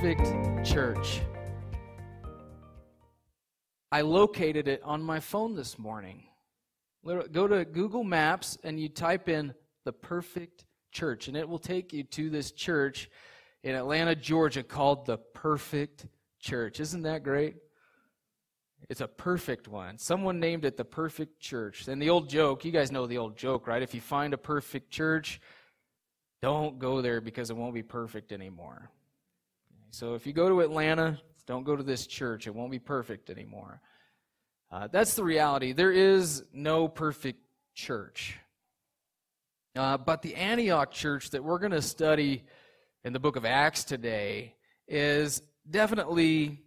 Perfect church. I located it on my phone this morning. Go to Google Maps and you type in the perfect church, and it will take you to this church in Atlanta, Georgia called the Perfect Church. Isn't that great? It's a perfect one. Someone named it the perfect church. And the old joke, you guys know the old joke, right? If you find a perfect church, don't go there because it won't be perfect anymore. So if you go to Atlanta, don't go to this church. It won't be perfect anymore. Uh, that's the reality. There is no perfect church. Uh, but the Antioch church that we're going to study in the book of Acts today is definitely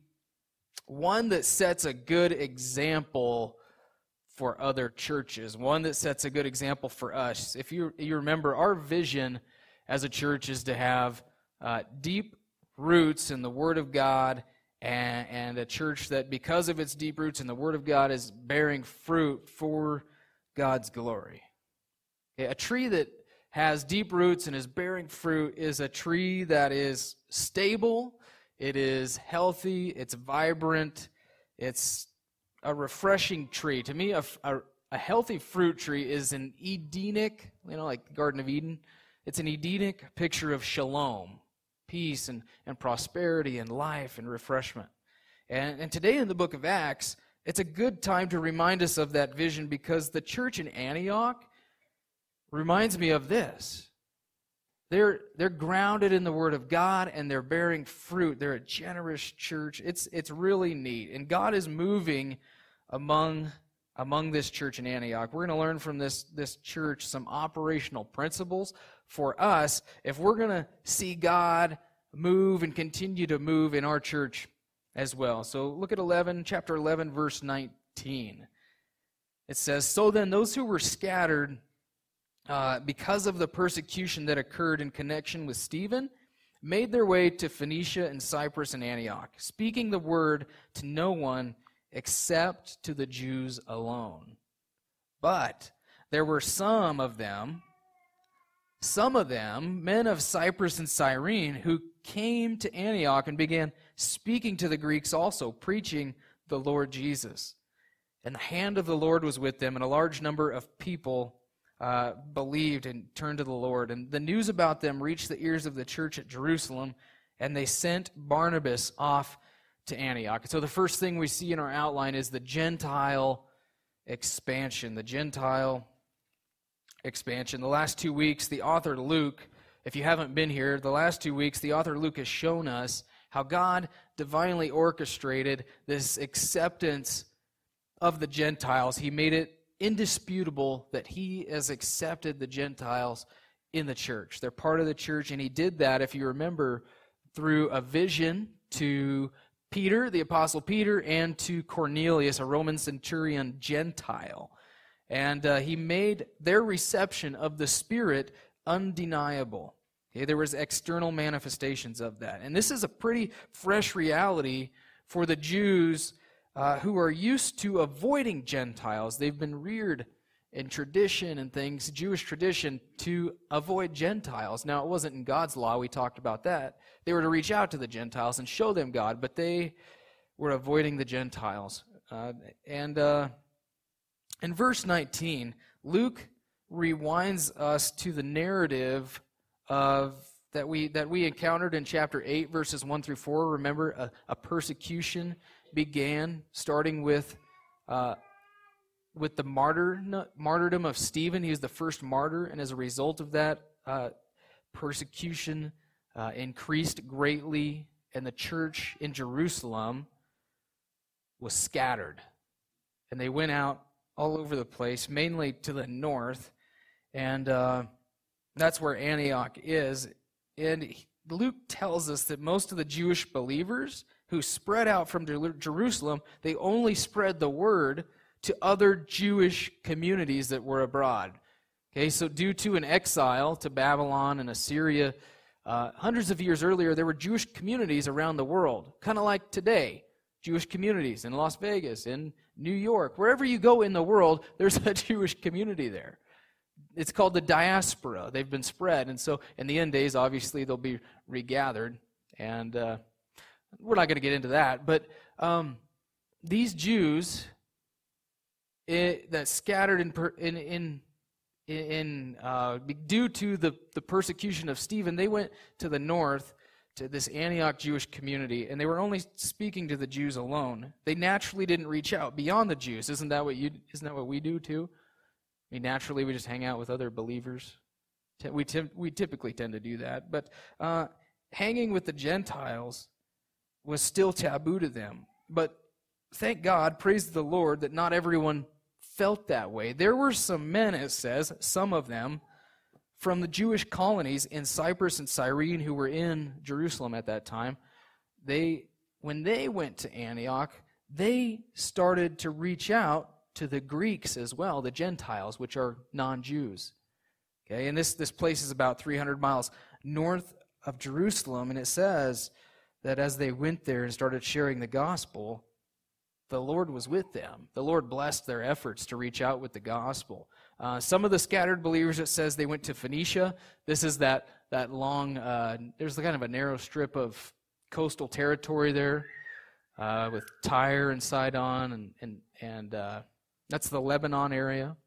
one that sets a good example for other churches, one that sets a good example for us. If you, you remember, our vision as a church is to have uh, deep roots in the Word of God and, and a church that, because of its deep roots in the Word of God, is bearing fruit for God's glory. A tree that has deep roots and is bearing fruit is a tree that is stable, it is healthy, it's vibrant, it's a refreshing tree. To me, a, a, a healthy fruit tree is an Edenic, you know, like the Garden of Eden. It's an Edenic picture of shalom, peace and, and prosperity and life and refreshment. And, and today in the book of Acts, it's a good time to remind us of that vision because the church in Antioch reminds me of this. They're, they're grounded in the Word of God and they're bearing fruit. They're a generous church. It's, it's really neat. And God is moving among, among this church in Antioch. We're going to learn from this, this church some operational principles for us if we're going to see God move and continue to move in our church as well. So look at 11, chapter 11, verse 19. It says, So then those who were scattered uh, because of the persecution that occurred in connection with Stephen, made their way to Phoenicia and Cyprus and Antioch, speaking the word to no one except to the Jews alone. But there were some of them, some of them, men of Cyprus and Cyrene, who came to Antioch and began speaking to the Greeks also, preaching the Lord Jesus. And the hand of the Lord was with them, and a large number of people uh, believed and turned to the Lord. And the news about them reached the ears of the church at Jerusalem, and they sent Barnabas off to Antioch. So the first thing we see in our outline is the Gentile expansion. The Gentile expansion. The last two weeks, the author Luke, if you haven't been here, the last two weeks, the author Luke has shown us how God divinely orchestrated this acceptance of the Gentiles. He made it indisputable that he has accepted the Gentiles in the church. They're part of the church, and he did that, if you remember, through a vision to Peter, the Apostle Peter, and to Cornelius, a Roman centurion Gentile. And uh, he made their reception of the Spirit undeniable. Okay, there was external manifestations of that. And this is a pretty fresh reality for the Jews uh, who are used to avoiding Gentiles. They've been reared in tradition and things, Jewish tradition, to avoid Gentiles. Now, it wasn't in God's law, we talked about that. They were to reach out to the Gentiles and show them God, but they were avoiding the Gentiles. Uh, and uh, in verse 19, Luke rewinds us to the narrative of that we that we encountered in chapter 8 verses 1 through 4 remember a, a persecution began, starting with, uh, with the martyr, martyrdom of Stephen. He was the first martyr, and as a result of that, uh, persecution uh, increased greatly, and the church in Jerusalem was scattered. And they went out all over the place, mainly to the north. And uh, that's where Antioch is. And Luke tells us that most of the Jewish believers who spread out from Jerusalem, they only spread the word to other Jewish communities that were abroad. Okay, so due to an exile to Babylon and Assyria, uh, hundreds of years earlier, there were Jewish communities around the world, kind of like today. Jewish communities in Las Vegas, in New York, wherever you go in the world, there's a Jewish community there. It's called the diaspora. They've been spread. And so in the end days, obviously, they'll be regathered. And uh, we're not going to get into that. But um, these Jews it, that scattered in, in, in in uh, due to the, the persecution of Stephen, they went to the north to this Antioch Jewish community, and they were only speaking to the Jews alone. They naturally didn't reach out beyond the Jews. Isn't that what you? Isn't that what we do too? I mean, naturally, we just hang out with other believers. We we typically tend to do that, but uh, hanging with the Gentiles was still taboo to them. But thank God, praise the Lord, that not everyone felt that way. There were some men, it says, some of them, from the Jewish colonies in Cyprus and Cyrene who were in Jerusalem at that time. They, when they went to Antioch, they started to reach out to the Greeks as well, the Gentiles, which are non Jews. Okay, and this, this place is about 300 miles north of Jerusalem, and it says that as they went there and started sharing the gospel, the Lord was with them. The Lord blessed their efforts to reach out with the gospel. Uh, some of the scattered believers, it says they went to Phoenicia. This is that, that long, uh, there's kind of a narrow strip of coastal territory there uh, with Tyre and Sidon, and, and, and uh, that's the Lebanon area.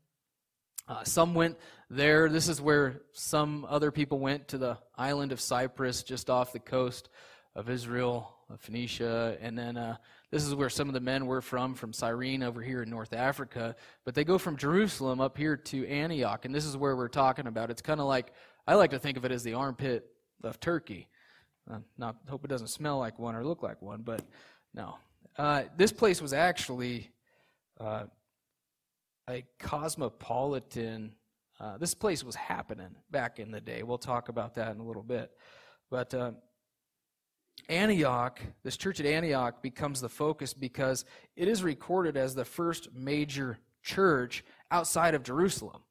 Uh, some went there. This is where some other people went to the island of Cyprus, just off the coast of Israel, of Phoenicia, and then uh, this is where some of the men were from, from Cyrene over here in North Africa. But they go from Jerusalem up here to Antioch, and this is where we're talking about. It's kind of like, I like to think of it as the armpit of Turkey. Uh, not hope it doesn't smell like one or look like one, but no. Uh, this place was actually uh, a cosmopolitan. Uh, this place was happening back in the day. We'll talk about that in a little bit. But uh, Antioch, this church at Antioch becomes the focus because it is recorded as the first major church outside of Jerusalem.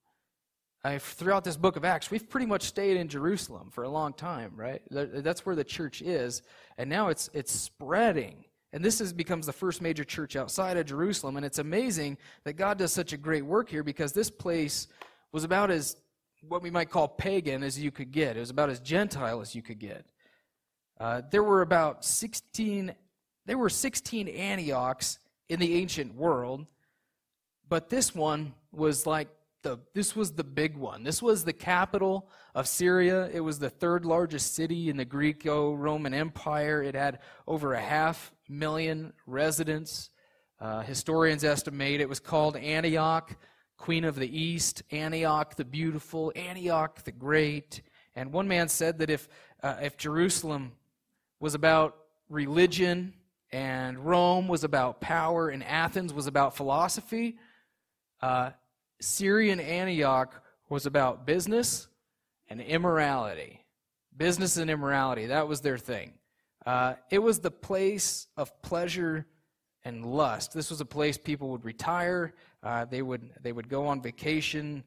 I, throughout this book of Acts, we've pretty much stayed in Jerusalem for a long time, right? That's where the church is, and now it's it's spreading. And this is, becomes the first major church outside of Jerusalem, and it's amazing that God does such a great work here because this place was about as what we might call pagan as you could get. It was about as Gentile as you could get. Uh, there were about 16, there were 16 Antiochs in the ancient world, but this one was like the, this was the big one. This was the capital of Syria. It was the third largest city in the Greco-Roman Empire. It had over a half million residents. Uh, historians estimate it was called Antioch, Queen of the East, Antioch the Beautiful, Antioch the Great. And one man said that if, uh, if Jerusalem was about religion, and Rome was about power, and Athens was about philosophy. Uh, Syrian Antioch was about business and immorality. Business and immorality, that was their thing. Uh, it was the place of pleasure and lust. This was a place people would retire, uh, they, would, they would go on vacation,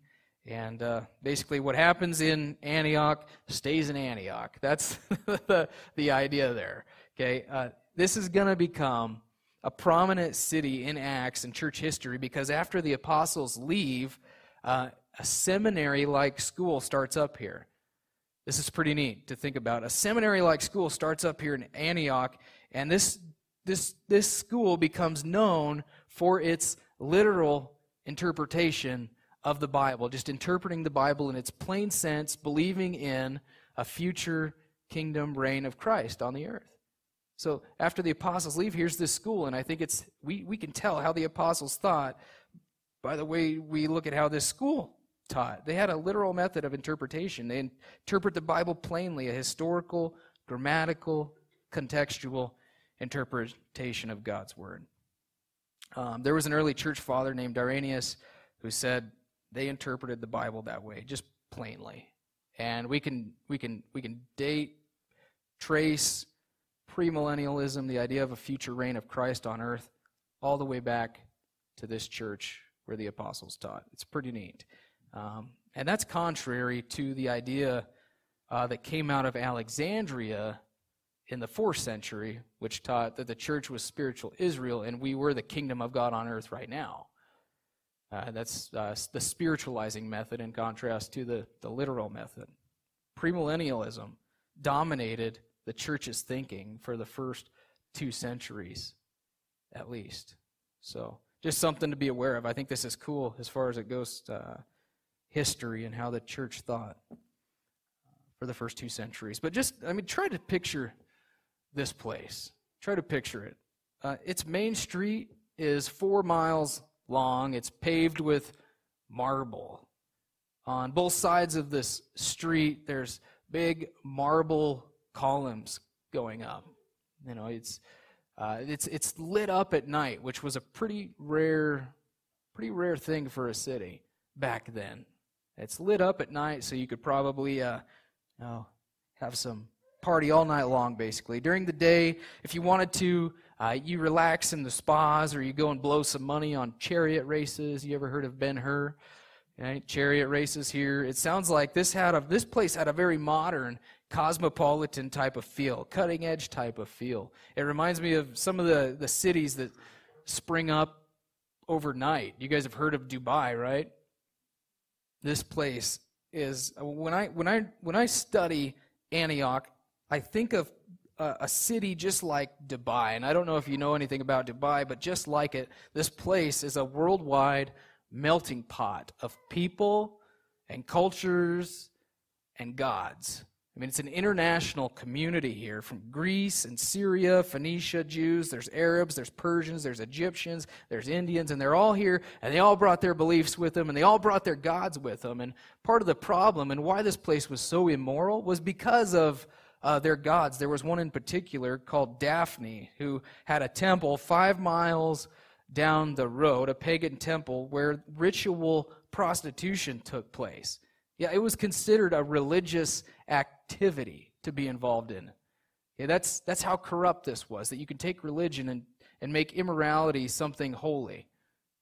and uh, basically, what happens in Antioch stays in Antioch. That's the, the idea there. Okay, uh, this is going to become a prominent city in Acts and church history because after the apostles leave, uh, a seminary like school starts up here. This is pretty neat to think about. A seminary like school starts up here in Antioch, and this, this, this school becomes known for its literal interpretation of the Bible, just interpreting the Bible in its plain sense, believing in a future kingdom reign of Christ on the earth. So after the apostles leave, here's this school, and I think it's we, we can tell how the apostles thought by the way we look at how this school taught. They had a literal method of interpretation. They interpret the Bible plainly, a historical, grammatical, contextual interpretation of God's word. Um, there was an early church father named Irenaeus who said, they interpreted the Bible that way, just plainly. And we can we can we can date, trace premillennialism, the idea of a future reign of Christ on earth, all the way back to this church where the apostles taught. It's pretty neat. Um, and that's contrary to the idea uh, that came out of Alexandria in the fourth century, which taught that the church was spiritual Israel and we were the kingdom of God on earth right now. Uh, that's uh, the spiritualizing method in contrast to the, the literal method. Premillennialism dominated the church's thinking for the first two centuries, at least. So, just something to be aware of. I think this is cool as far as it goes uh, history and how the church thought for the first two centuries. But just, I mean, try to picture this place. Try to picture it. Uh, its main street is four miles long, it's paved with marble. On both sides of this street, there's big marble columns going up. You know, it's uh, it's it's lit up at night, which was a pretty rare, pretty rare thing for a city back then. It's lit up at night, so you could probably uh, you know, have some party all night long. Basically, during the day, if you wanted to, uh, you relax in the spas, or you go and blow some money on chariot races. You ever heard of Ben Hur? Right? Chariot races here. It sounds like this had a this place had a very modern cosmopolitan type of feel, cutting edge type of feel. It reminds me of some of the, the cities that spring up overnight. You guys have heard of Dubai, right? This place is when I when I when I study Antioch, I think of a, city just like Dubai. And I don't know if you know anything about Dubai, but just like it, this place is a worldwide melting pot of people and cultures and gods. I mean, it's an international community here from Greece and Syria, Phoenicia, Jews, there's Arabs, there's Persians, there's Egyptians, there's Indians, and they're all here, and they all brought their beliefs with them, and they all brought their gods with them. And part of the problem and why this place was so immoral was because of uh, their gods. There was one in particular called Daphne, who had a temple five miles down the road, a pagan temple, where ritual prostitution took place. Yeah, it was considered a religious activity to be involved in. Yeah, that's, that's how corrupt this was, that you could take religion and, and make immorality something holy.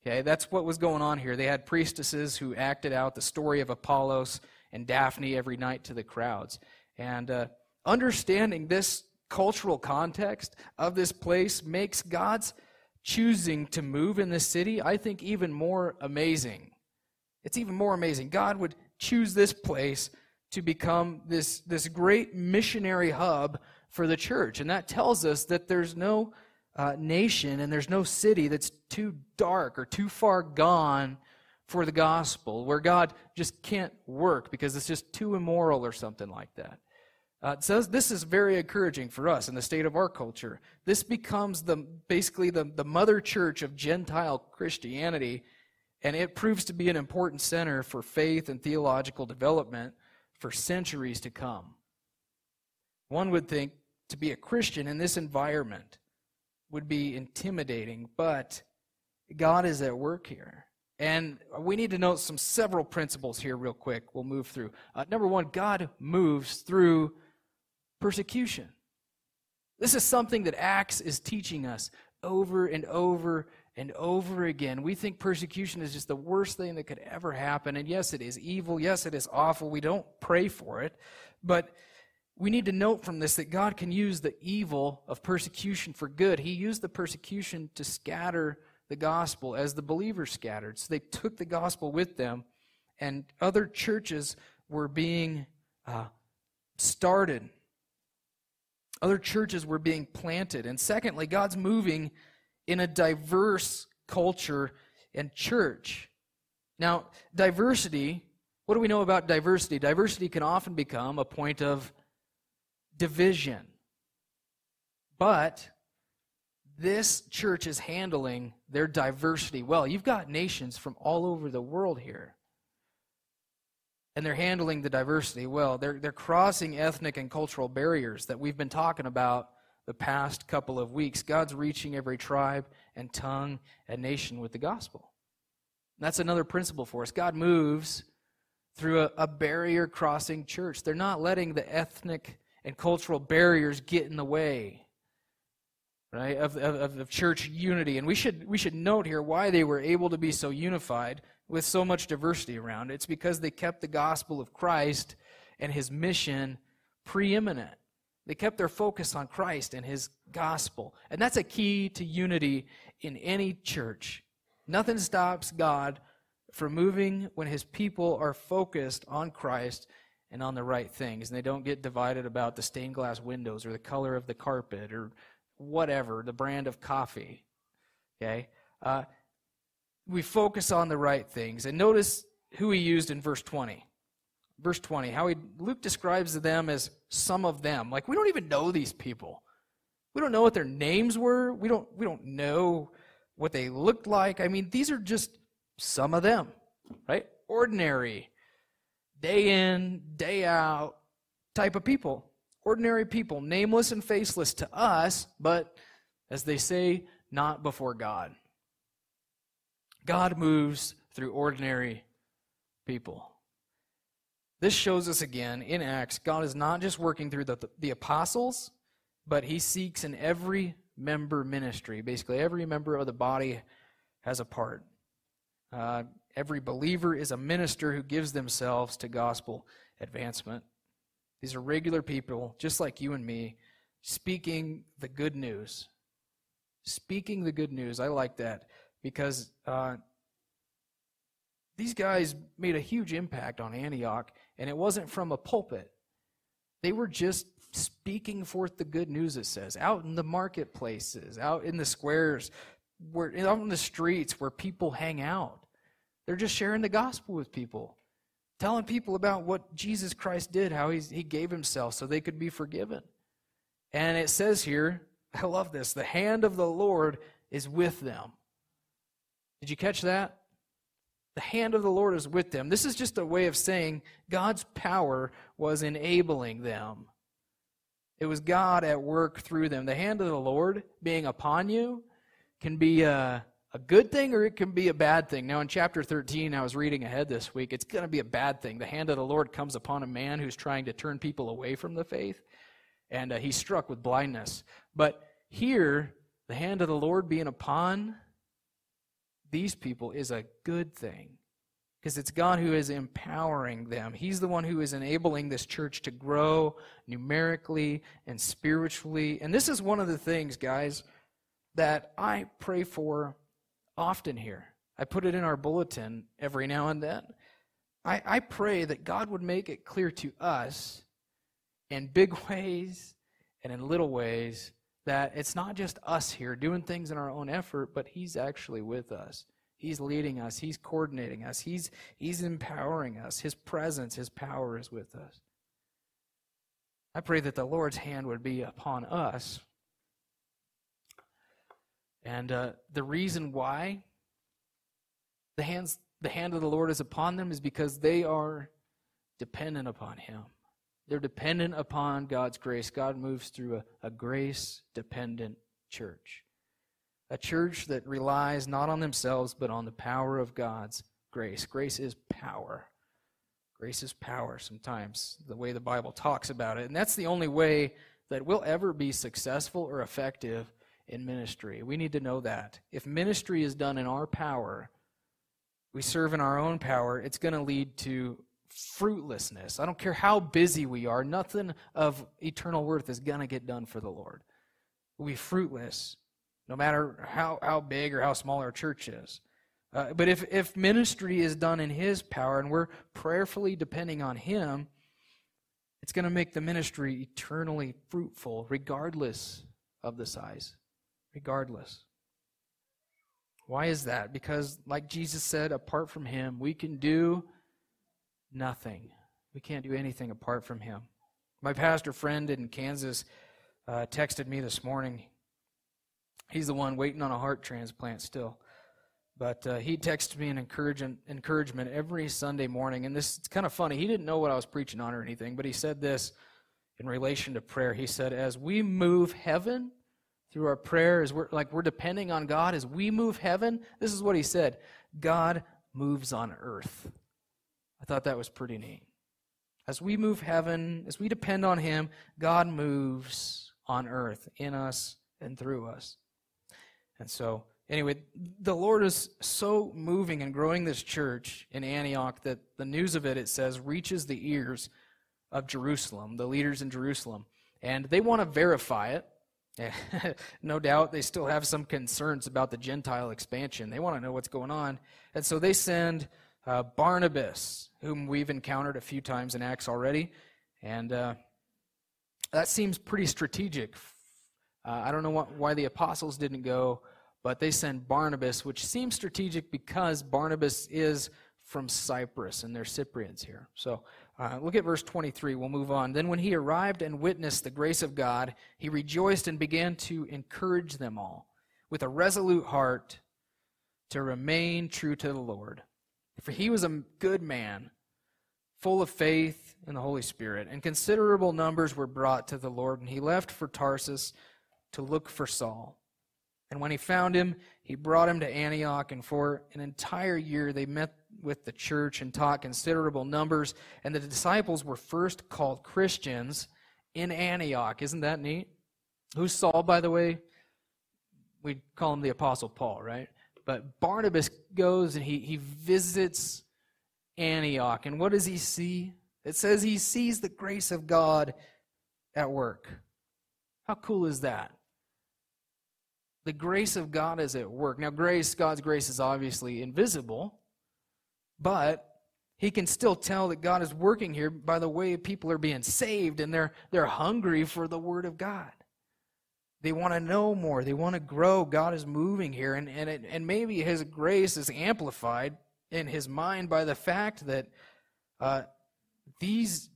Okay, that's what was going on here. They had priestesses who acted out the story of Apollos and Daphne every night to the crowds. And uh, understanding this cultural context of this place makes God's choosing to move in this city, I think, even more amazing. It's even more amazing. God would choose this place to become this, this great missionary hub for the church. And that tells us that there's no uh, nation and there's no city that's too dark or too far gone for the gospel, where God just can't work because it's just too immoral or something like that. Uh, so this is very encouraging for us in the state of our culture. This becomes the basically the, the mother church of Gentile Christianity and it proves to be an important center for faith and theological development for centuries to come. One would think to be a Christian in this environment would be intimidating, but God is at work here. And we need to note some several principles here, real quick. We'll move through. Uh, number one, God moves through persecution. This is something that Acts is teaching us over and over and over again. We think persecution is just the worst thing that could ever happen. And yes, it is evil. Yes, it is awful. We don't pray for it. But we need to note from this that God can use the evil of persecution for good. He used the persecution to scatter the gospel as the believers scattered. So they took the gospel with them, and other churches were being uh, started. Other churches were being planted. And secondly, God's moving in a diverse culture and church. Now, diversity, what do we know about diversity? Diversity can often become a point of division. But this church is handling their diversity well. You've got nations from all over the world here. And they're handling the diversity well. They're, they're crossing ethnic and cultural barriers that we've been talking about the past couple of weeks, God's reaching every tribe and tongue and nation with the gospel. That's another principle for us. God moves through a, a barrier crossing church. They're not letting the ethnic and cultural barriers get in the way right of, of, of church unity and we should we should note here why they were able to be so unified with so much diversity around. It's because they kept the gospel of christ and his mission preeminent. They kept their focus on christ and his gospel. And that's a key to unity in any church. Nothing stops god from moving when his people are focused on christ and on the right things and they don't get divided about the stained glass windows or the color of the carpet or whatever the brand of coffee okay? Uh, we focus on the right things. And notice who he used in verse 20 verse 20 how he luke describes them as some of them. Like we don't even know these people. We don't know what their names were. We don't we don't know what they looked like. I mean these are just some of them right? Ordinary day in, day out type of people. Ordinary people, nameless and faceless to us, but as they say, not before God. God moves through ordinary people. This shows us again in Acts, God is not just working through the, the apostles, but he seeks in every member ministry. Basically, every member of the body has a part. Uh, Every believer is a minister who gives themselves to gospel advancement. These are regular people, just like you and me, speaking the good news. Speaking the good news. I like that because uh, these guys made a huge impact on Antioch, and it wasn't from a pulpit. They were just speaking forth the good news, it says, out in the marketplaces, out in the squares, where, out in the streets where people hang out. They're just sharing the gospel with people, telling people about what Jesus Christ did, how he's, he gave himself so they could be forgiven. And it says here, I love this, the hand of the Lord is with them. Did you catch that? The hand of the Lord is with them. This is just a way of saying God's power was enabling them. It was God at work through them. The hand of the Lord being upon you can be a, a good thing or it can be a bad thing. Now, in chapter 13, I was reading ahead this week, it's going to be a bad thing. The hand of the Lord comes upon a man who's trying to turn people away from the faith, and uh, he's struck with blindness. But here, the hand of the Lord being upon these people is a good thing because it's God who is empowering them. He's the one who is enabling this church to grow numerically and spiritually. And this is one of the things, guys, that I pray for often here. I put it in our bulletin every now and then. I, I pray that God would make it clear to us in big ways and in little ways that it's not just us here doing things in our own effort, but He's actually with us. He's leading us, He's coordinating us, He's, he's empowering us. His presence, His power is with us. I pray that the Lord's hand would be upon us and uh, the reason why the hands the hand of the Lord is upon them is because they are dependent upon Him. They're dependent upon God's grace. God moves through a, a grace dependent church. A church that relies not on themselves, but on the power of God's grace. Grace is power. Grace is power sometimes, the way the Bible talks about it. And that's the only way that we'll ever be successful or effective in ministry. We need to know that. If ministry is done in our power, we serve in our own power, it's going to lead to fruitlessness. I don't care how busy we are, nothing of eternal worth is going to get done for the Lord. We'll be fruitless, no matter how, how big or how small our church is. Uh, but if, if ministry is done in His power and we're prayerfully depending on Him, it's going to make the ministry eternally fruitful, regardless of the size regardless. Why is that? Because, like Jesus said, apart from Him, we can do nothing. We can't do anything apart from Him. My pastor friend in Kansas uh, texted me this morning. He's the one waiting on a heart transplant still. But uh, he texted me an encouragement, every Sunday morning. And this is kind of funny. He didn't know what I was preaching on or anything, but he said this in relation to prayer. He said, As we move heaven through our prayer, as we're like we're depending on God as we move heaven, this is what he said God moves on earth. I thought that was pretty neat. As we move heaven, as we depend on Him, God moves on earth in us and through us. And so, anyway, the Lord is so moving and growing this church in Antioch that the news of it, it says, reaches the ears of Jerusalem, the leaders in Jerusalem. And they want to verify it. no doubt they still have some concerns about the Gentile expansion. They want to know what's going on. And so they send uh, Barnabas, whom we've encountered a few times in Acts already. And uh, that seems pretty strategic. Uh, I don't know what, why the apostles didn't go, but they send Barnabas, which seems strategic because Barnabas is from Cyprus and they're Cypriots here. So uh, look at verse 23. We'll move on. Then, when he arrived and witnessed the grace of God, he rejoiced and began to encourage them all with a resolute heart to remain true to the Lord. For he was a good man, full of faith in the Holy Spirit, and considerable numbers were brought to the Lord. And he left for Tarsus to look for Saul. And when he found him, he brought him to Antioch, and for an entire year they met with the church and taught considerable numbers. And the disciples were first called Christians in Antioch. Isn't that neat? Who's Saul, by the way? We call him the Apostle Paul, right? But Barnabas goes and he, he visits Antioch. And what does he see? It says he sees the grace of God at work. How cool is that? The grace of God is at work. Now, grace, God's grace is obviously invisible, but he can still tell that God is working here by the way people are being saved and they're, they're hungry for the Word of God. They want to know more. They want to grow. God is moving here. And, and, it, and maybe His grace is amplified in His mind by the fact that uh, these,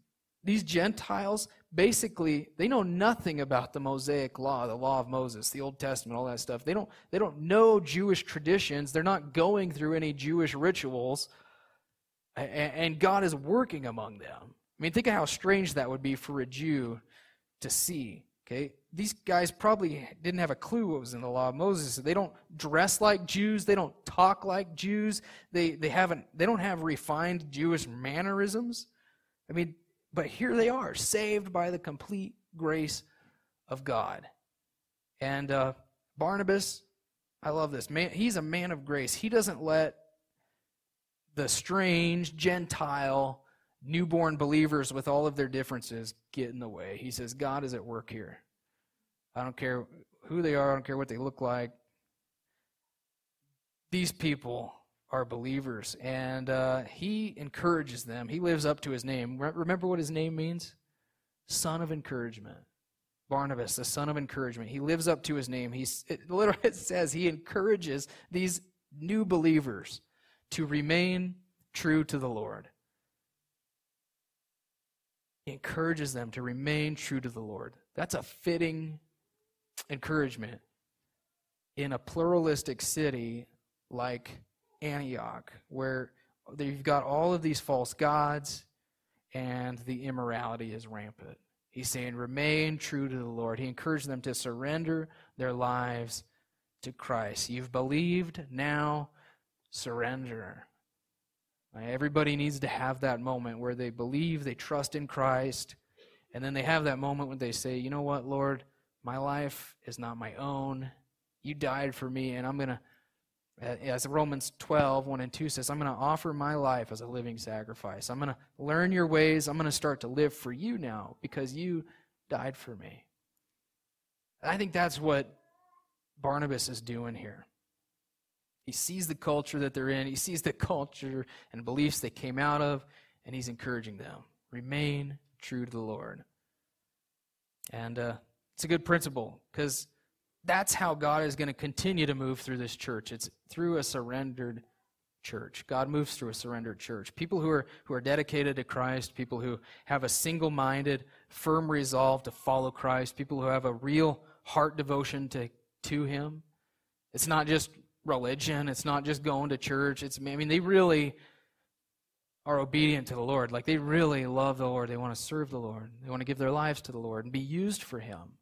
these Gentiles, basically, they know nothing about the Mosaic law, the law of Moses, the Old Testament, all that stuff. They don't, they don't know Jewish traditions. They're not going through any Jewish rituals. And, and God is working among them. I mean, think of how strange that would be for a Jew to see. Okay, these guys probably didn't have a clue what was in the law of Moses. They don't dress like Jews. They don't talk like Jews. They they haven't. They don't have refined Jewish mannerisms. I mean, but here they are, saved by the complete grace of God. And uh, Barnabas, I love this man. He's a man of grace. He doesn't let the strange Gentile newborn believers with all of their differences get in the way. He says, God is at work here. I don't care who they are, I don't care what they look like. These people are believers, and uh, he encourages them. He lives up to his name. Remember what his name means? Son of encouragement. Barnabas, the son of encouragement. He lives up to his name. He's, it literally it says he encourages these new believers to remain true to the Lord. He encourages them to remain true to the Lord. That's a fitting encouragement in a pluralistic city like Antioch, where you've got all of these false gods and the immorality is rampant. He's saying, remain true to the Lord. He encouraged them to surrender their lives to Christ. You've believed, now surrender. Uh, everybody needs to have that moment where they believe, they trust in Christ, and then they have that moment when they say, You know what, Lord, my life is not my own. You died for me, and I'm going to, as Romans 12, 1 and 2 says, I'm going to offer my life as a living sacrifice. I'm going to learn your ways. I'm going to start to live for you now because you died for me. I think that's what Barnabas is doing here. He sees the culture that they're in, he sees the culture and beliefs they came out of, and he's encouraging them. Remain true to the Lord. And uh, it's a good principle because that's how God is going to continue to move through this church. It's through a surrendered church. God moves through a surrendered church. People who are who are dedicated to Christ, people who have a single-minded, firm resolve to follow Christ, people who have a real heart devotion to to him. It's not just religion. It's not just going to church. It's I mean they really are obedient to the Lord. Like they really love the Lord. They want to serve the Lord. They want to give their lives to the Lord and be used for Him.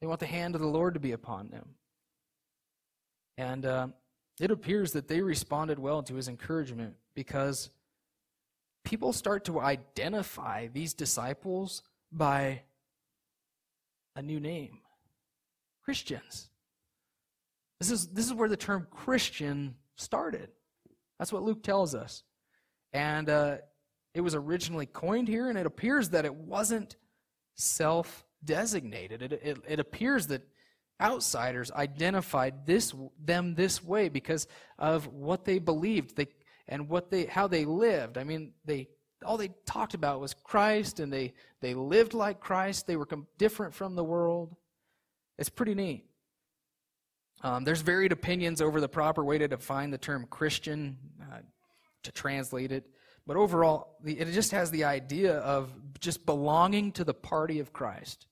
They want the hand of the Lord to be upon them. And uh, it appears that they responded well to his encouragement because people start to identify these disciples by a new name Christians. This is, this is where the term Christian started. That's what Luke tells us. And uh, it was originally coined here, and it appears that it wasn't self designated. It, it, it, appears that outsiders identified this, them this way because of what they believed they, and what they, how they lived. I mean, they, all they talked about was Christ, and they, they lived like Christ. They were different from the world. It's pretty neat. Um, there's varied opinions over the proper way to define the term Christian, uh, to translate it. But overall, it just has the idea of just belonging to the party of Christ.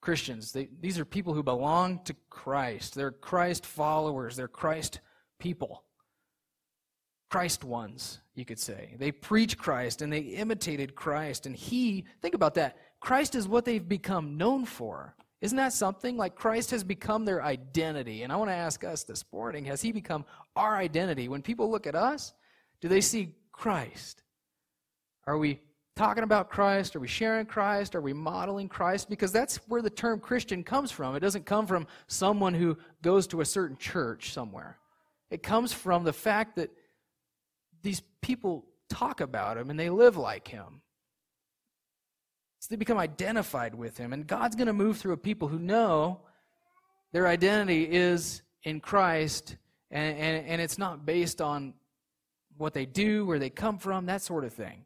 Christians, they, these are people who belong to Christ. They're Christ followers, they're Christ people. Christ ones, you could say. They preach Christ and they imitated Christ. And He, think about that. Christ is what they've become known for. Isn't that something? Like Christ has become their identity. And I want to ask us this morning has He become our identity? When people look at us, do they see Christ? Are we talking about Christ? Are we sharing Christ? Are we modeling Christ? Because that's where the term Christian comes from. It doesn't come from someone who goes to a certain church somewhere. It comes from the fact that these people talk about him and they live like him. So they become identified with him. And God's going to move through a people who know their identity is in Christ and, and, and it's not based on what they do, where they come from, that sort of thing.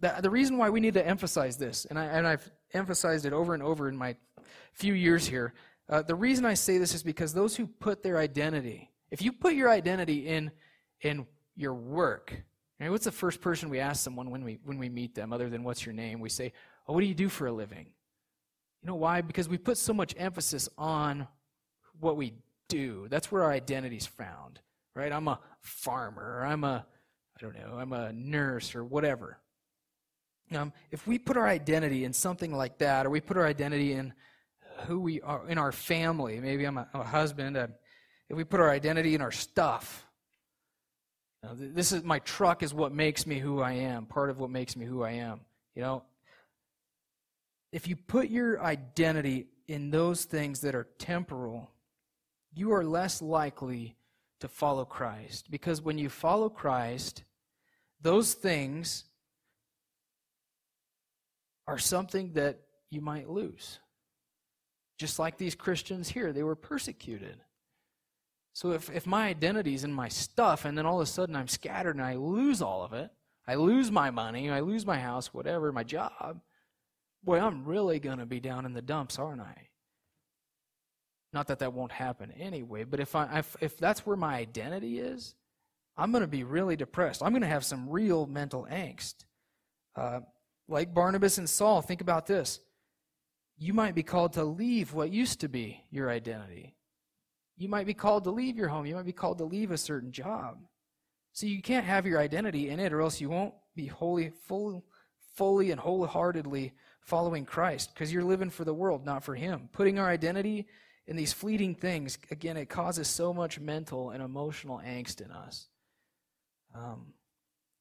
The, the reason why we need to emphasize this, and, I, and I've emphasized it over and over in my few years here, uh, the reason I say this is because those who put their identity, if you put your identity in, in your work, right, what's the first person we ask someone when we, when we meet them, other than what's your name? We say, what do you do for a living? You know why? Because we put so much emphasis on what we do. That's where our identity is found, right? I'm a farmer, or I'm a, I don't know, I'm a nurse or whatever. Um, if we put our identity in something like that, or we put our identity in who we are, in our family, maybe I'm a, I'm a husband, uh, if we put our identity in our stuff, you know, this is my truck is what makes me who I am, part of what makes me who I am. You know, if you put your identity in those things that are temporal, you are less likely to follow Christ. Because when you follow Christ, those things are something that you might lose. Just like these Christians here, they were persecuted. So if, if my identity is in my stuff and then all of a sudden I'm scattered and I lose all of it, I lose my money, I lose my house, whatever, my job, boy, I'm really going to be down in the dumps, aren't I? Not that that won't happen anyway, but if, I, if, if that's where my identity is, I'm going to be really depressed. I'm going to have some real mental angst. Uh, like Barnabas and Saul, think about this. You might be called to leave what used to be your identity. You might be called to leave your home. You might be called to leave a certain job. So you can't have your identity in it, or else you won't be wholly, full, fully, and wholeheartedly following Christ because you're living for the world, not for Him. Putting our identity in these fleeting things, again, it causes so much mental and emotional angst in us. Um,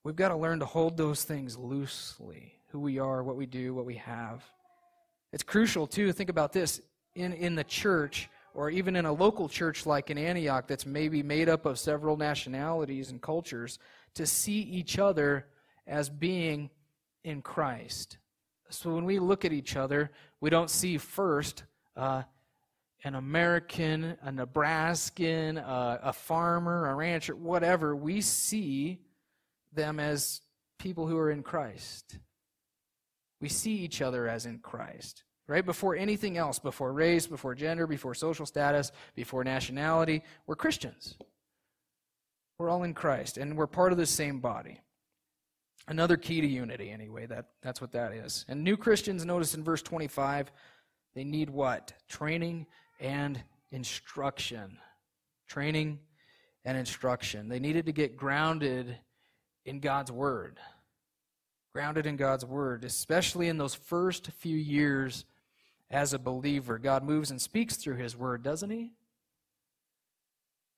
we've got to learn to hold those things loosely who we are, what we do, what we have. It's crucial, too, to think about this in, in the church or even in a local church like in Antioch that's maybe made up of several nationalities and cultures to see each other as being in Christ. So when we look at each other, we don't see first uh, an American, a Nebraskan, uh, a farmer, a rancher, whatever. We see them as people who are in Christ. We see each other as in Christ. Right? Before anything else, before race, before gender, before social status, before nationality, we're Christians. We're all in Christ, and we're part of the same body. Another key to unity, anyway. That, that's what that is. And new Christians, notice in verse 25, they need what? Training and instruction. Training and instruction. They needed to get grounded in God's Word. Grounded in God's Word, especially in those first few years as a believer. God moves and speaks through His Word, doesn't He?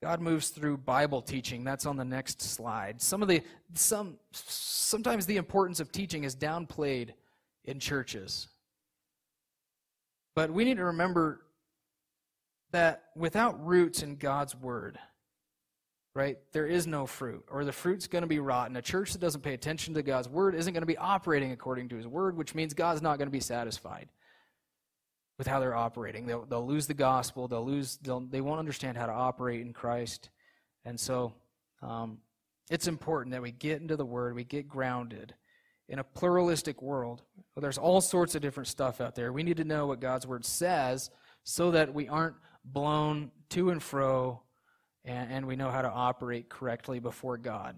God moves through Bible teaching. That's on the next slide. Some of the some sometimes the importance of teaching is downplayed in churches. But we need to remember that without roots in God's word, right, there is no fruit, or the fruit's going to be rotten. A church that doesn't pay attention to God's word isn't going to be operating according to his word, which means God's not going to be satisfied with how they're operating. They'll, they'll lose the gospel. They'll lose. They'll, they won't understand how to operate in Christ, and so um, it's important that we get into the Word. We get grounded in a pluralistic world. There's all sorts of different stuff out there. We need to know what God's Word says, so that we aren't blown to and fro, and, and we know how to operate correctly before God.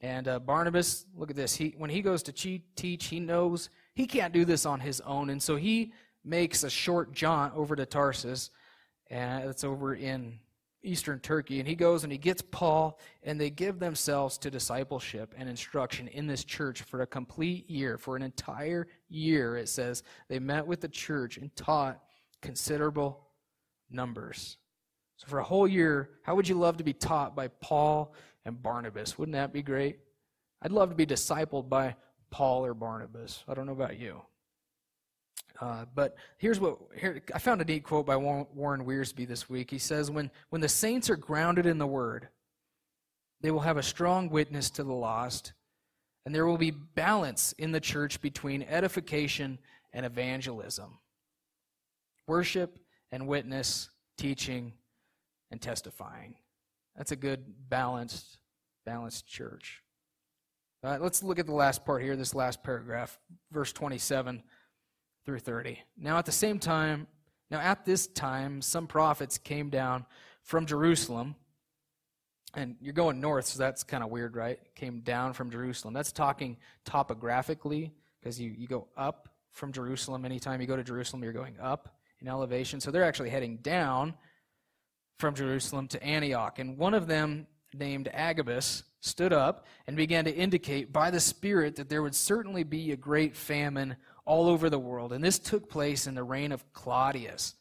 And uh, Barnabas, look at this. He when he goes to teach, he knows he can't do this on his own, and so he makes a short jaunt over to Tarsus, and it's over in eastern Turkey. And he goes and he gets Paul, and they give themselves to discipleship and instruction in this church for a complete year. For an entire year, it says, they met with the church and taught considerable numbers. So, for a whole year, how would you love to be taught by Paul and Barnabas? Wouldn't that be great? I'd love to be discipled by Paul or Barnabas. I don't know about you. Uh, but here's what here I found a neat quote by Warren Wiersbe this week. He says, "When when the saints are grounded in the Word, they will have a strong witness to the lost, and there will be balance in the church between edification and evangelism, worship and witness, teaching and testifying. That's a good balanced balanced church." Uh, let's look at the last part here. This last paragraph, verse twenty-seven through 30. Now at the same time, now at this time, some prophets came down from Jerusalem. And you're going north, so that's kind of weird, right? Came down from Jerusalem. That's talking topographically, because you, you go up from Jerusalem. Anytime you go to Jerusalem, you're going up in elevation. So they're actually heading down from Jerusalem to Antioch. And one of them, named Agabus, stood up and began to indicate by the Spirit that there would certainly be a great famine all over the world. And this took place in the reign of Claudius.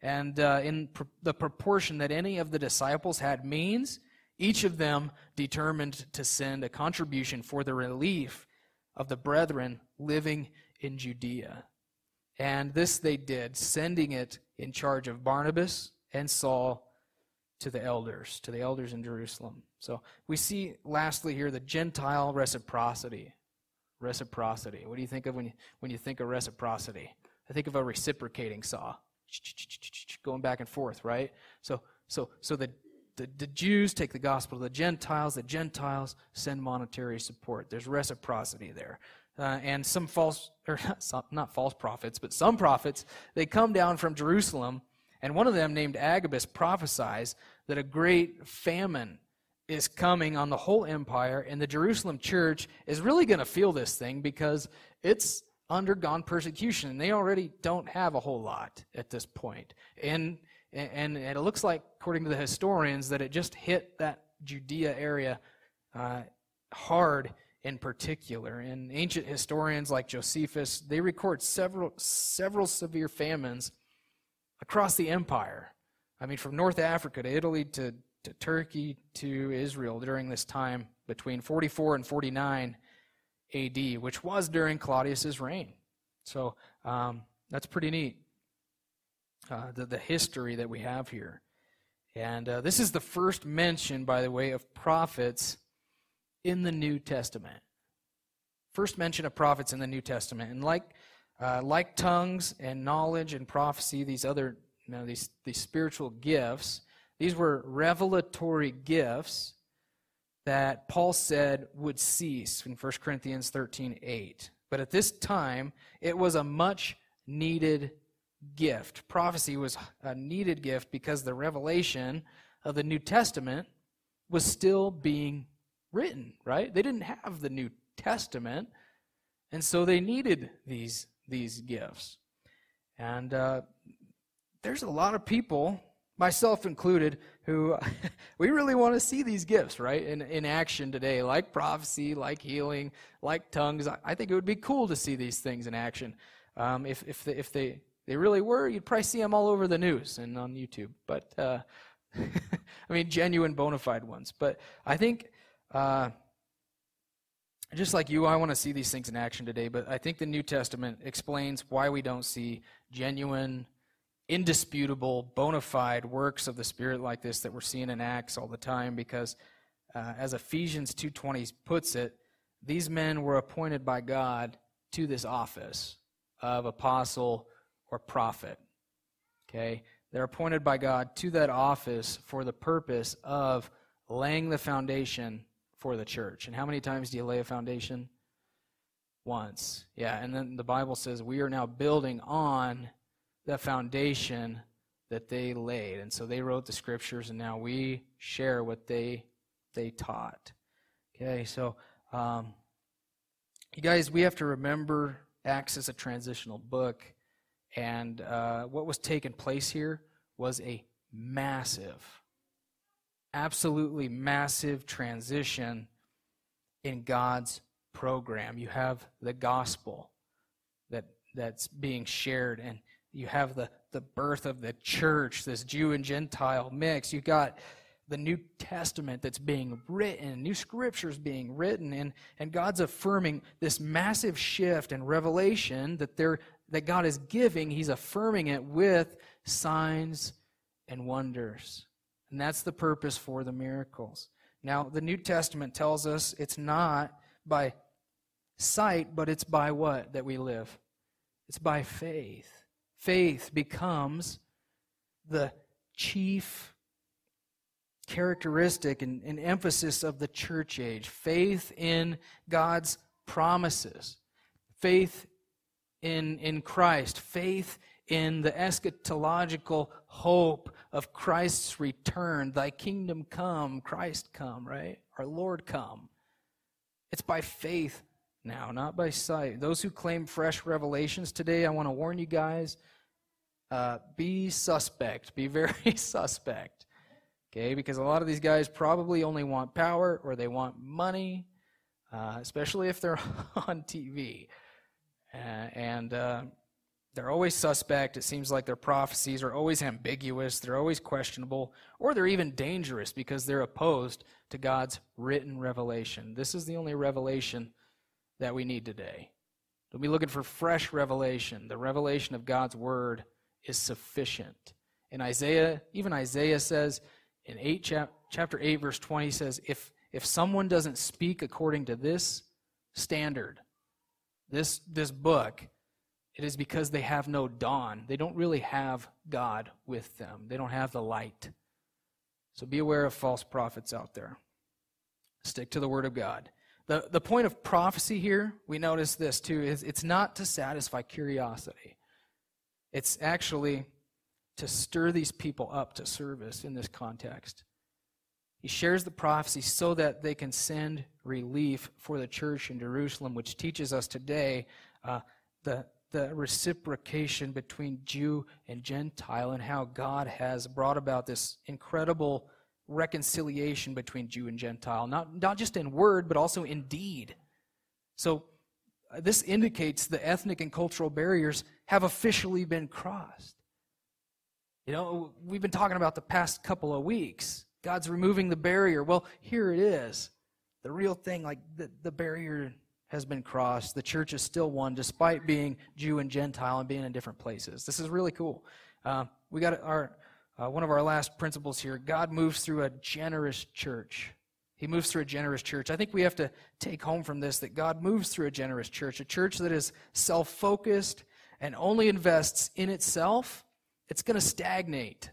And uh, in pr- the proportion that any of the disciples had means, each of them determined to send a contribution for the relief of the brethren living in Judea. And this they did, sending it in charge of Barnabas and Saul to the elders, to the elders in Jerusalem. So we see lastly here the Gentile reciprocity Reciprocity. What do you think of when you, when you think of reciprocity? I think of a reciprocating saw, going back and forth, right? So, so, so the, the, the Jews take the gospel to the Gentiles, the Gentiles send monetary support. There's reciprocity there. Uh, and some false, or not, not false prophets, but some prophets, they come down from Jerusalem, and one of them, named Agabus, prophesies that a great famine is coming on the whole empire, and the Jerusalem church is really going to feel this thing because it's undergone persecution, and they already don't have a whole lot at this point. And and, and it looks like, according to the historians, that it just hit that Judea area uh, hard in particular. And ancient historians like Josephus, they record several several severe famines across the empire. I mean, from North Africa to Italy to to Turkey to Israel during this time between 44 and 49 AD, which was during Claudius's reign. So um, that's pretty neat, uh, the, the history that we have here. And uh, this is the first mention, by the way, of prophets in the New Testament. First mention of prophets in the New Testament. And like, uh, like tongues and knowledge and prophecy, these other you know, these, these spiritual gifts, these were revelatory gifts that Paul said would cease in 1 Corinthians 13 8. But at this time, it was a much needed gift. Prophecy was a needed gift because the revelation of the New Testament was still being written, right? They didn't have the New Testament, and so they needed these, these gifts. And uh, there's a lot of people myself included, who we really want to see these gifts, right, in, in action today, like prophecy, like healing, like tongues. I think it would be cool to see these things in action. Um, if if, they, if they, they really were, you'd probably see them all over the news and on YouTube. But uh, I mean, genuine, bona fide ones. But I think, uh, just like you, I want to see these things in action today. But I think the New Testament explains why we don't see genuine, indisputable, bona fide works of the Spirit like this that we're seeing in Acts all the time. Because, uh, as Ephesians 2:20 puts it, these men were appointed by God to this office of apostle or prophet. Okay? They're appointed by God to that office for the purpose of laying the foundation for the church. And how many times do you lay a foundation? Once. Yeah, and then the Bible says we are now building on the foundation that they laid. And so they wrote the scriptures and now we share what they they taught. Okay, so um, you guys, we have to remember Acts is a transitional book. And uh, what was taking place here was a massive, absolutely massive transition in God's program. You have the gospel that, that's being shared, and you have the, the birth of the church, this Jew and Gentile mix. You've got the New Testament that's being written, new scriptures being written, and, and God's affirming this massive shift and revelation that there that God is giving, He's affirming it with signs and wonders. And that's the purpose for the miracles. Now, the New Testament tells us it's not by sight, but it's by what that we live? It's by faith. Faith becomes the chief characteristic and, and, emphasis of the church age faith in God's promises, faith in, in Christ, faith in the eschatological hope of Christ's return. Thy kingdom come, Christ come, right? Our Lord come. It's by faith now, not by sight. Those who claim fresh revelations today, I want to warn you guys uh, be suspect. Be very suspect. Okay? Because a lot of these guys probably only want power or they want money, uh, especially if they're on TV. Uh, and they're always suspect. It seems like their prophecies are always ambiguous, they're always questionable, or they're even dangerous because they're opposed to God's written revelation. This is the only revelation that we need today. Don't be looking for fresh revelation. The revelation of God's word is sufficient. In Isaiah, even Isaiah says in 8 chap- chapter 8 verse 20 says if if someone doesn't speak according to this standard, this this book, it is because they have no dawn. They don't really have God with them, they don't have the light. So be aware of false prophets out there. Stick to the Word of God. The, the point of prophecy here, we notice this too, is it's not to satisfy curiosity. It's actually to stir these people up to service in this context. He shares the prophecy so that they can send relief for the church in Jerusalem, which teaches us today uh, the, the reciprocation between Jew and Gentile and how God has brought about this incredible reconciliation between Jew and Gentile, not, not just in word, but also in deed. So, this indicates the ethnic and cultural barriers have officially been crossed. You know, we've been talking about the past couple of weeks. God's removing the barrier. Well, here it is. The real thing, like the, the barrier has been crossed. The church is still one, despite being Jew and Gentile and being in different places. This is really cool. Uh, we got our uh, one of our last principles here. God moves through a generous church. He moves through a generous church. I think we have to take home from this that God moves through a generous church, a church that is self focused and only invests in itself. It's going to stagnate.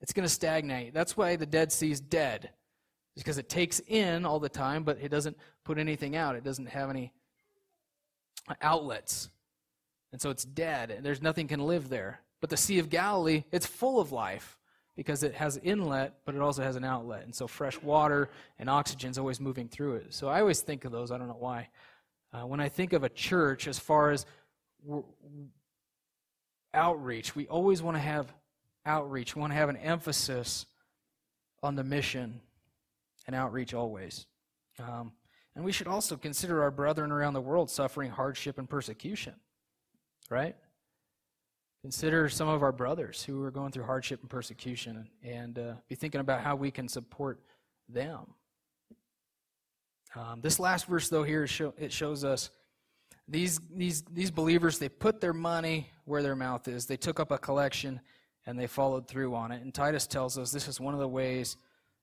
It's going to stagnate. That's why the Dead Sea is dead because it takes in all the time, but it doesn't put anything out. It doesn't have any outlets. And so it's dead, and there's nothing can live there. But the Sea of Galilee, it's full of life because it has inlet, but it also has an outlet. And so fresh water and oxygen is always moving through it. So I always think of those. I don't know why. Uh, when I think of a church, as far as outreach, we always want to have outreach. We want to have an emphasis on the mission and outreach always. Um, and we should also consider our brethren around the world suffering hardship and persecution, right? Consider some of our brothers who are going through hardship and persecution and uh, be thinking about how we can support them. Um, this last verse, though, here show, it shows us these, these, these believers, they put their money where their mouth is. They took up a collection and they followed through on it. And Titus tells us this is one of the ways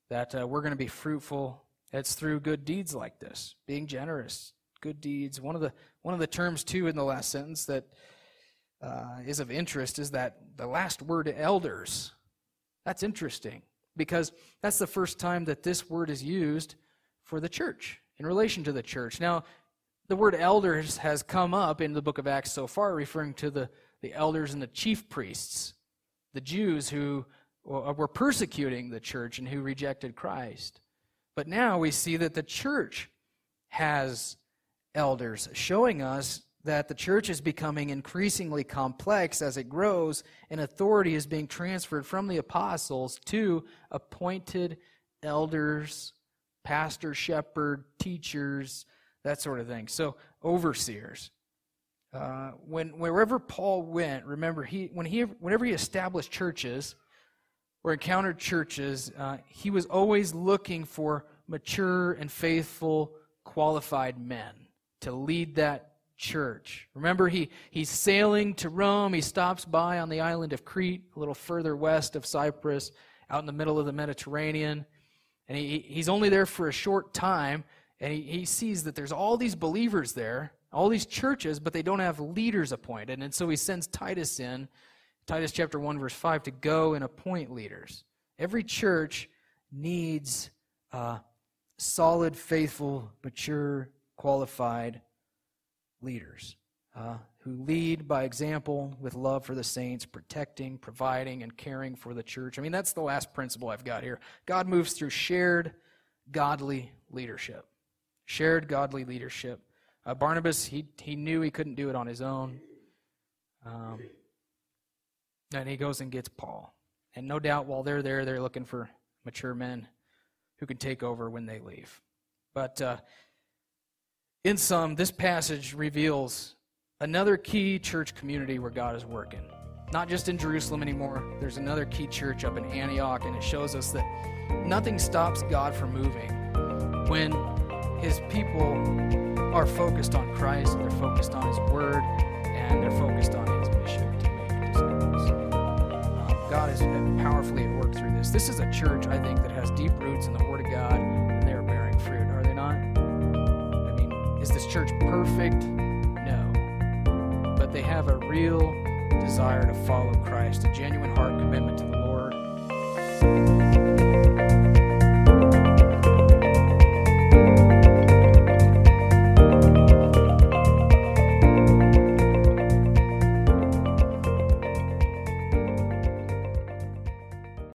that uh, we're going to be fruitful. It's through good deeds like this, being generous, good deeds. One of the one of the terms too in the last sentence that uh, is of interest is that the last word elders. That's interesting because that's the first time that this word is used for the church in relation to the church. Now, the word elders has come up in the book of Acts so far, referring to the, the elders and the chief priests, the Jews who were persecuting the church and who rejected Christ. But now we see that the church has elders, showing us that the church is becoming increasingly complex as it grows, and authority is being transferred from the apostles to appointed elders, pastor, shepherd, teachers, that sort of thing. So, overseers. Uh, when wherever Paul went, remember he when he whenever he established churches or encountered churches, uh, he was always looking for mature and faithful, qualified men to lead that church. Remember, he, he's sailing to Rome. He stops by on the island of Crete, a little further west of Cyprus, out in the middle of the Mediterranean. And he, he's only there for a short time, and he, he sees that there's all these believers there, all these churches, but they don't have leaders appointed. And so he sends Titus in, Titus chapter 1, verse 5, to go and appoint leaders. Every church needs uh, solid, faithful, mature, qualified leaders uh, who lead by example with love for the saints, protecting, providing, and caring for the church. I mean, that's the last principle I've got here. God moves through shared godly leadership. Shared godly leadership. Uh, Barnabas, he, he knew he couldn't do it on his own. Um, and he goes and gets Paul. And no doubt while they're there, they're looking for mature men who can take over when they leave. But uh, in sum, this passage reveals another key church community where God is working. Not just in Jerusalem anymore, there's another key church up in Antioch, and it shows us that nothing stops God from moving when his people are focused on Christ, they're focused on his word, and they're focused on his mission to make disciples. Um, God is powerfully at work through this. This is a church, I think, that has deep roots in the Word of God, Is this church perfect? No. But they have a real desire to follow Christ, a genuine heart commitment to the Lord.